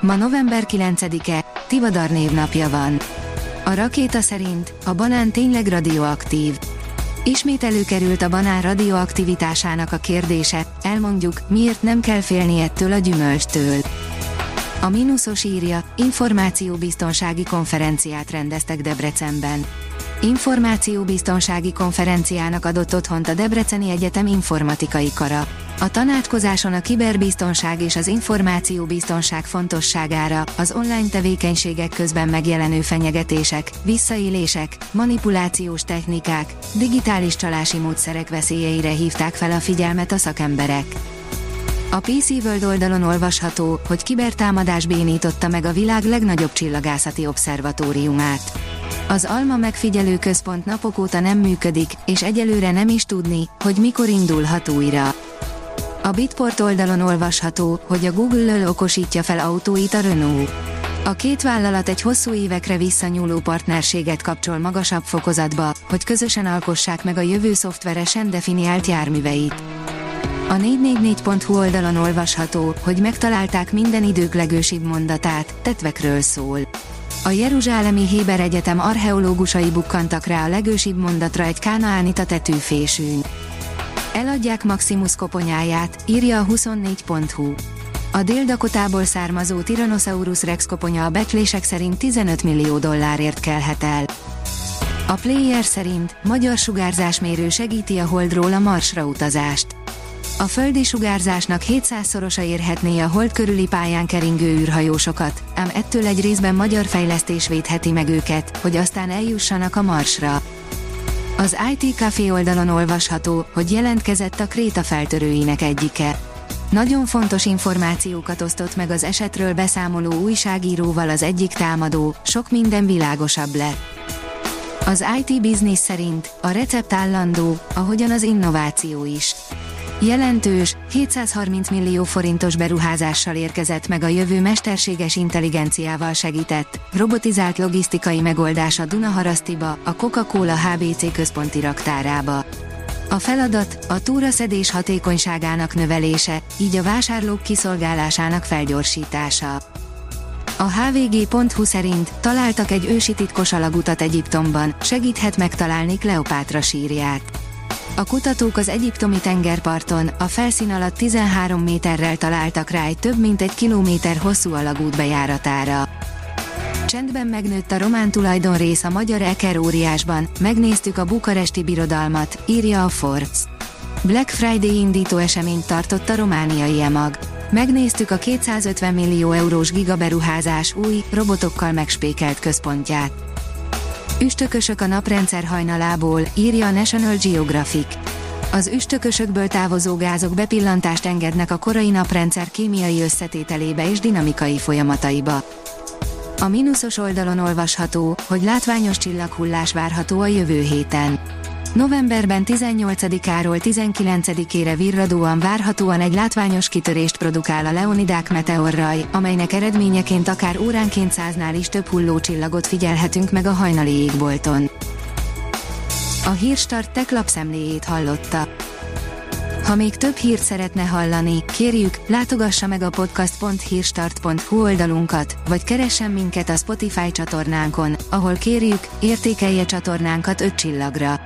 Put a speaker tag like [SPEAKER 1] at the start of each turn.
[SPEAKER 1] Ma november 9-e, Tivadar névnapja van. A rakéta szerint a banán tényleg radioaktív. Ismét előkerült a banán radioaktivitásának a kérdése, elmondjuk, miért nem kell félni ettől a gyümölcstől. A mínuszos írja, információbiztonsági konferenciát rendeztek Debrecenben. Információbiztonsági konferenciának adott otthont a Debreceni Egyetem informatikai kara. A tanácskozáson a kiberbiztonság és az információbiztonság fontosságára, az online tevékenységek közben megjelenő fenyegetések, visszaélések, manipulációs technikák, digitális csalási módszerek veszélyeire hívták fel a figyelmet a szakemberek. A PC World oldalon olvasható, hogy kibertámadás bénította meg a világ legnagyobb csillagászati obszervatóriumát. Az Alma megfigyelő központ napok óta nem működik, és egyelőre nem is tudni, hogy mikor indulhat újra. A Bitport oldalon olvasható, hogy a Google-lől okosítja fel autóit a Renault. A két vállalat egy hosszú évekre visszanyúló partnerséget kapcsol magasabb fokozatba, hogy közösen alkossák meg a jövő szoftveresen definiált járműveit. A 444.hu oldalon olvasható, hogy megtalálták minden idők legősibb mondatát, tetvekről szól. A Jeruzsálemi Héber Egyetem archeológusai bukkantak rá a legősibb mondatra egy kánaánita tetűfésűn. Eladják Maximus koponyáját, írja a 24.hu. A Dél-Dakotából származó Tyrannosaurus rex koponya a becslések szerint 15 millió dollárért kelhet el. A player szerint magyar sugárzásmérő segíti a Holdról a Marsra utazást. A földi sugárzásnak 700-szorosa érhetné a hold körüli pályán keringő űrhajósokat, ám ettől egy részben magyar fejlesztés védheti meg őket, hogy aztán eljussanak a Marsra. Az IT Café oldalon olvasható, hogy jelentkezett a Kréta feltörőinek egyike. Nagyon fontos információkat osztott meg az esetről beszámoló újságíróval az egyik támadó, sok minden világosabb lett. Az IT Business szerint a recept állandó, ahogyan az innováció is. Jelentős, 730 millió forintos beruházással érkezett meg a jövő mesterséges intelligenciával segített, robotizált logisztikai megoldás a Dunaharasztiba, a Coca-Cola HBC központi raktárába. A feladat a túraszedés hatékonyságának növelése, így a vásárlók kiszolgálásának felgyorsítása. A hvg.hu szerint találtak egy ősi titkos alagutat Egyiptomban, segíthet megtalálni Kleopátra sírját. A kutatók az egyiptomi tengerparton, a felszín alatt 13 méterrel találtak rá egy több mint egy kilométer hosszú alagút bejáratára. Csendben megnőtt a román tulajdonrész a magyar Eker óriásban, megnéztük a bukaresti birodalmat, írja a Forbes. Black Friday indító eseményt tartott a romániai emag. Megnéztük a 250 millió eurós gigaberuházás új, robotokkal megspékelt központját. Üstökösök a naprendszer hajnalából, írja a National Geographic. Az üstökösökből távozó gázok bepillantást engednek a korai naprendszer kémiai összetételébe és dinamikai folyamataiba. A mínuszos oldalon olvasható, hogy látványos csillaghullás várható a jövő héten. Novemberben 18-áról 19-ére virradóan várhatóan egy látványos kitörést produkál a Leonidák meteorraj, amelynek eredményeként akár óránként száznál is több hullócsillagot figyelhetünk meg a hajnali égbolton. A Hírstart tech lapszemléjét hallotta. Ha még több hírt szeretne hallani, kérjük, látogassa meg a podcast.hírstart.hu oldalunkat, vagy keressen minket a Spotify csatornánkon, ahol kérjük, értékelje csatornánkat 5 csillagra.